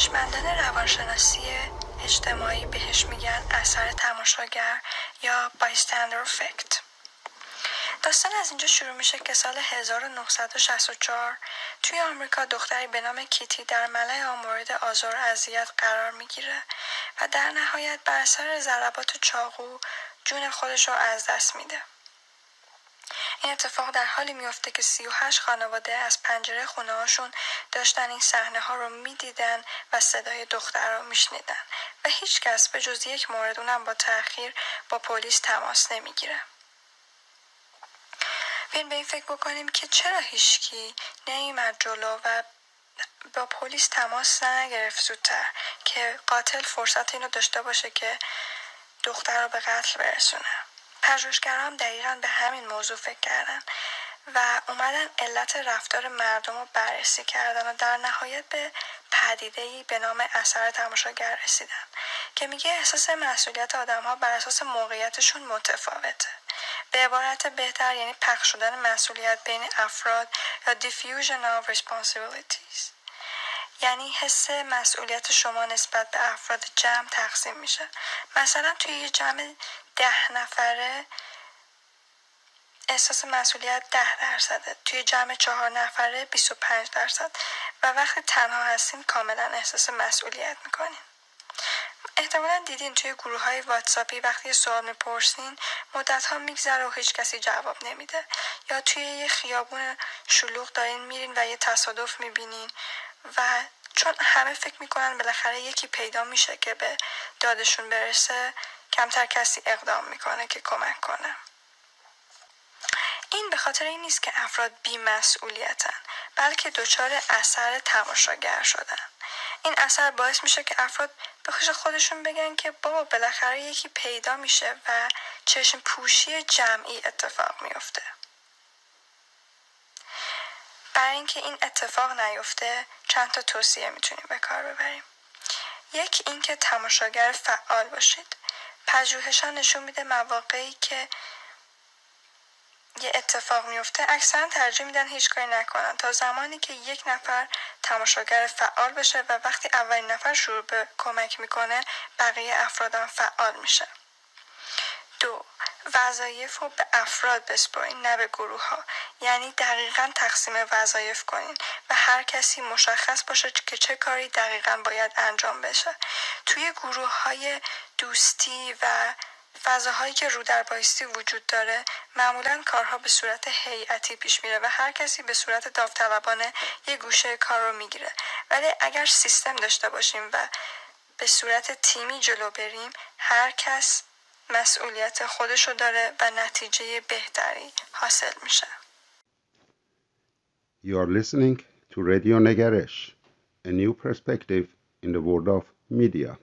زبان روانشناسی اجتماعی بهش میگن اثر تماشاگر یا bystander effect. داستان از اینجا شروع میشه که سال 1964 توی آمریکا دختری به نام کیتی در ملع مورد آزار اذیت قرار می‌گیره و در نهایت بر اثر ضربات چاقو جون خودش رو از دست میده. این اتفاق در حالی میافته که 38 خانواده از پنجره خونه هاشون داشتن این صحنه ها رو می‌دیدن و صدای دختر رو میشنیدن. و هیچ کس به جز یک مورد اونم با تاخیر با پلیس تماس نمی‌گیره. بیاین به این فکر بکنیم که چرا هیچکی نیومد جلو و با پلیس تماس نگرفت زودتر که قاتل فرصت اینو داشته باشه که دختر رو به قتل برسونه. پژوهشگران هم دقیقا به همین موضوع فکر کردن و اومدن علت رفتار مردم رو بررسی کردن و در نهایت به پدیده به نام اثر تماشاگر رسیدن که میگه احساس مسئولیت آدم ها بر اساس موقعیتشون متفاوته. به عبارت بهتر یعنی پخش شدن مسئولیت بین افراد یا diffusion of responsibilities. یعنی حس مسئولیت شما نسبت به افراد جمع تقسیم میشه. مثلا توی یه جمع ده نفره احساس مسئولیت ده درصده. توی جمع چهار نفره 25 درصد. و وقتی تنها هستین کاملا احساس مسئولیت می‌کنین. احتمالا دیدین توی گروه های واتساپی وقتی سوال می‌پرسین مدت ها میگذره و هیچ کسی جواب نمیده. یا توی یه خیابون شلوغ دارین میرین و یه تصادف می‌بینین. و چون همه فکر می‌کنن بالاخره یکی پیدا میشه که به دادشون برسه کمتر کسی اقدام می‌کنه که کمک کنه. این به خاطر این نیست که افراد بیمسئولیتن بلکه دچار اثر تماشاگر شدن. این اثر باعث میشه که افراد به خوش خودشون بگن که بابا بالاخره یکی پیدا میشه و چشم پوشی جمعی اتفاق میفته برای اینکه این اتفاق نیفته چند تا توصیه می‌تونیم به کار ببریم. یک اینکه تماشاگر فعال باشید. پژوهشان نشون میده مواقعی که یه اتفاق میفته اکثرا ترجیح میدن هیچ کاری نکنن. تا زمانی که یک نفر تماشاگر فعال بشه و وقتی اولین نفر شروع به کمک می‌کنه بقیه افرادم فعال میشه. دو وظایف رو به افراد بسپرین نه به گروه ها یعنی دقیقا تقسیم وظایف کنین و هر کسی مشخص باشه که چه کاری دقیقا باید انجام بشه. توی گروه های دوستی و فضاهایی که رو در بایستی وجود داره معمولا کارها به صورت هیئتی پیش میره و هر کسی به صورت داوطلبانه یه گوشه کار رو می‌گیره. ولی اگر سیستم داشته باشیم و به صورت تیمی جلو بریم هر کس مسئولیت خودشو داره و نتیجه بهتری حاصل میشه. You are listening to Radio Nagaresh, a new perspective in the world of media.